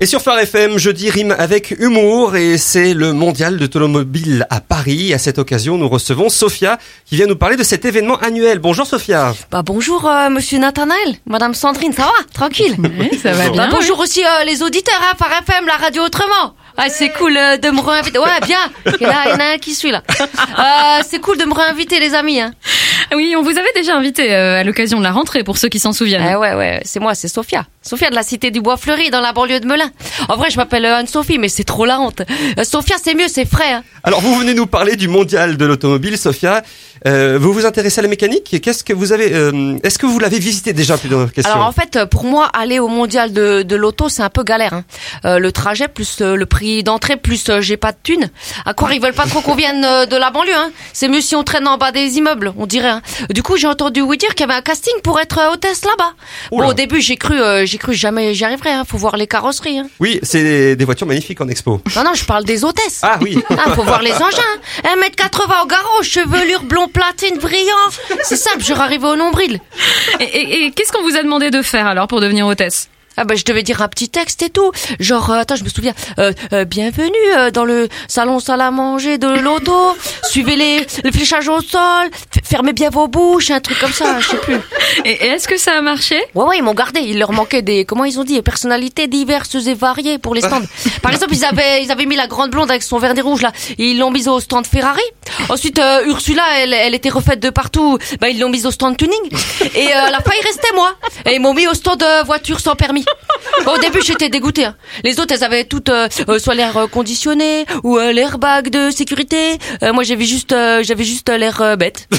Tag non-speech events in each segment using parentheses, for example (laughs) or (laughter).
Et sur Phare FM, jeudi rime avec humour et c'est le mondial de l'automobile à Paris. À cette occasion, nous recevons Sophia qui vient nous parler de cet événement annuel. Bonjour Sophia. Bah bonjour euh, monsieur Nathanaël, madame Sandrine, ça va? Tranquille (laughs) Oui, ça va Bonjour. bien. Bah, Bonjour aussi euh, les auditeurs, hein, Phare FM, la radio autrement ah, c'est cool euh, de me réinviter. Ouais, bien. (laughs) Il y en a un qui suit là. Euh, c'est cool de me réinviter, les amis. Hein. Oui, on vous avait déjà invité euh, à l'occasion de la rentrée, pour ceux qui s'en souviennent. Eh ouais, ouais, c'est moi, c'est Sophia. Sophia de la cité du Bois Fleuri, dans la banlieue de Melun. En vrai, je m'appelle euh, Anne-Sophie, mais c'est trop la honte. Euh, Sophia, c'est mieux, c'est frais. Hein. Alors vous venez nous parler du mondial de l'automobile, Sophia. Euh, vous vous intéressez à la mécanique? Qu'est-ce que vous avez euh, Est-ce que vous l'avez visité déjà plus de questions Alors en fait, pour moi, aller au mondial de, de l'auto, c'est un peu galère. Hein. Euh, le trajet plus le prix d'entrée plus j'ai pas de thunes. À quoi ils veulent pas trop qu'on vienne de la banlieue. Hein. C'est mieux si on traîne en bas des immeubles, on dirait. Hein. Du coup, j'ai entendu vous dire qu'il y avait un casting pour être hôtesse là-bas. Bon, au début, j'ai cru, j'ai cru jamais j'y arriverais. Faut voir les carrosseries. Oui, c'est des voitures magnifiques en expo. Non, non, je parle des hôtesses. Ah oui. (laughs) Ah, faut voir les engins. 1m80 au garrot, chevelure blond platine brillant. C'est simple, je arrivé au nombril. Et, et- et qu'est-ce qu'on vous a demandé de faire alors pour devenir hôtesse? Ah bah je devais dire un petit texte et tout. Genre, euh, attends, je me souviens. Euh, euh, bienvenue dans le salon salle à manger de l'auto. Suivez les, le fléchage au sol. Fermez bien vos bouches, un truc comme ça, je sais plus. (laughs) Et, et est-ce que ça a marché? Ouais, ouais, ils m'ont gardé. Il leur manquait des, comment ils ont dit, personnalités diverses et variées pour les stands. (laughs) Par exemple, ils avaient, ils avaient mis la grande blonde avec son vernis rouge là. Ils l'ont mise au stand Ferrari. Ensuite, euh, Ursula, elle, elle était refaite de partout. Bah, ils l'ont mise au stand tuning. Et euh, à la fin, il restait moi. Et ils m'ont mis au stand euh, voiture sans permis. Bon, au début, j'étais dégoûtée. hein. Les autres, elles avaient toutes euh, euh, soit l'air conditionné ou l'airbag de sécurité. Euh, moi, j'avais juste, euh, j'avais juste l'air bête. (laughs)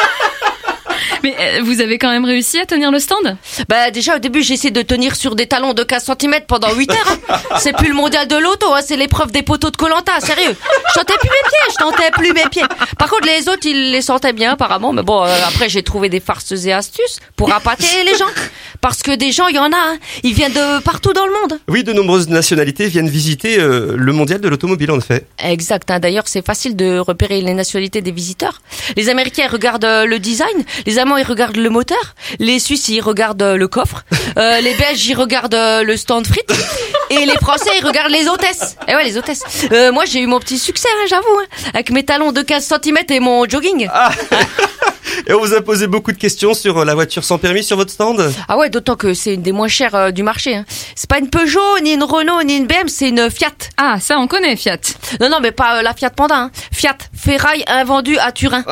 Mais euh, vous avez quand même réussi à tenir le stand? Bah déjà au début j'ai essayé de tenir sur des talons de 15 cm pendant 8 heures. C'est plus le mondial de l'auto, hein, c'est l'épreuve des poteaux de Colanta, sérieux. Je sentais plus mes pieds, je sentais plus mes pieds. Par contre les autres ils les sentaient bien apparemment, mais bon euh, après j'ai trouvé des farces et astuces pour appâter les gens. Parce que des gens il y en a, hein. ils viennent de partout dans le monde. Oui, de nombreuses nationalités viennent visiter euh, le mondial de l'automobile en effet. Exact. hein. D'ailleurs, c'est facile de repérer les nationalités des visiteurs. Les Américains ils regardent euh, le design, les Allemands ils regardent le moteur, les Suisses ils regardent euh, le coffre, euh, (laughs) les Belges ils regardent euh, le stand frites, et les Français ils regardent les hôtesses. Et ouais, les hôtesses. Euh, moi, j'ai eu mon petit succès, hein, j'avoue, hein, avec mes talons de 15 cm et mon jogging. (laughs) Et on vous a posé beaucoup de questions sur la voiture sans permis sur votre stand? Ah ouais, d'autant que c'est une des moins chères euh, du marché. Hein. C'est pas une Peugeot, ni une Renault, ni une BM, c'est une Fiat. Ah, ça on connaît, Fiat. Non, non, mais pas euh, la Fiat Panda. Hein. Fiat Ferraille invendue à Turin.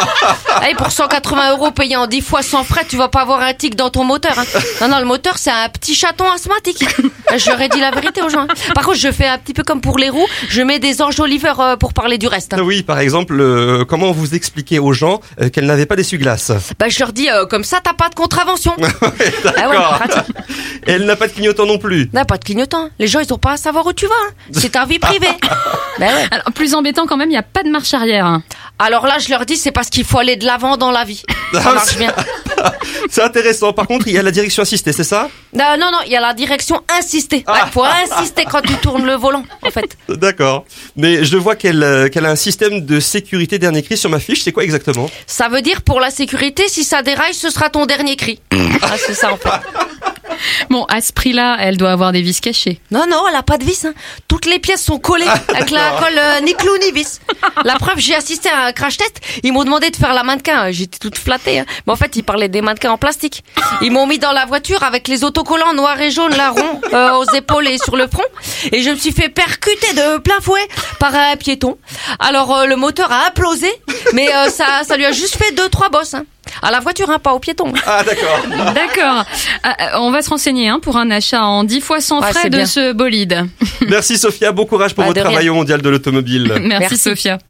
(laughs) Allez, pour 180 euros payés en 10 fois sans frais, tu vas pas avoir un tic dans ton moteur. Hein. Non, non, le moteur, c'est un petit chaton asthmatique. (laughs) J'aurais dit la vérité aux gens. hein. Par contre, je fais un petit peu comme pour les roues. Je mets des enjoliveurs euh, pour parler du reste. hein. Oui, par exemple, euh, comment vous expliquez aux gens euh, qu'elles n'avaient pas d'essuie-glace? Bah, je leur dis, euh, comme ça, t'as pas de contravention. (laughs) Ah ouais, pratique. Et elle n'a pas de clignotant non plus? Non, pas de clignotant. Les gens, ils ont pas à savoir où tu vas. hein. C'est ta vie privée. ben ouais. Alors, plus embêtant quand même, il n'y a pas de marche arrière. hein. Alors là, je leur dis, c'est parce qu'il faut aller de l'avant dans la vie. (laughs) Ça marche bien. (laughs) C'est intéressant. Par contre, il y a la direction assistée, c'est ça? Non, non, non, il y a la direction insister. Ah. Il faut insister quand tu tournes le volant, en fait. (laughs) D'accord. Mais je vois qu'elle euh, qu'elle a un système de sécurité dernier cri sur ma fiche. C'est quoi exactement? Ça veut dire pour la sécurité, si ça déraille, ce sera ton dernier cri. Ah, c'est ça, en fait. (laughs) Bon, à ce prix-là, elle doit avoir des vis cachées. Non, non, elle a pas de vis. Hein. Toutes les pièces sont collées avec la colle euh, ni clou ni vis. La preuve, j'ai assisté à un crash test. Ils m'ont demandé de faire la mannequin. J'étais toute flattée. Hein. Mais en fait, ils parlaient des mannequins en plastique. Ils m'ont mis dans la voiture avec les autocollants noirs et jaunes, là, ronds, euh, aux épaules et sur le front. Et je me suis fait percuter de plein fouet par un piéton. Alors, euh, le moteur a implosé, mais euh, ça, ça lui a juste fait deux, trois bosses. Hein. À la voiture, hein, pas au piéton. Ah, d'accord. (laughs) D'accord. Ah, ah, on va se renseigner hein, pour un achat en 10 fois sans Ouais, frais de bien. ce bolide. Merci Sophia. Bon courage pour Bah, votre travail au mondial de l'automobile. Merci, Merci. Sophia.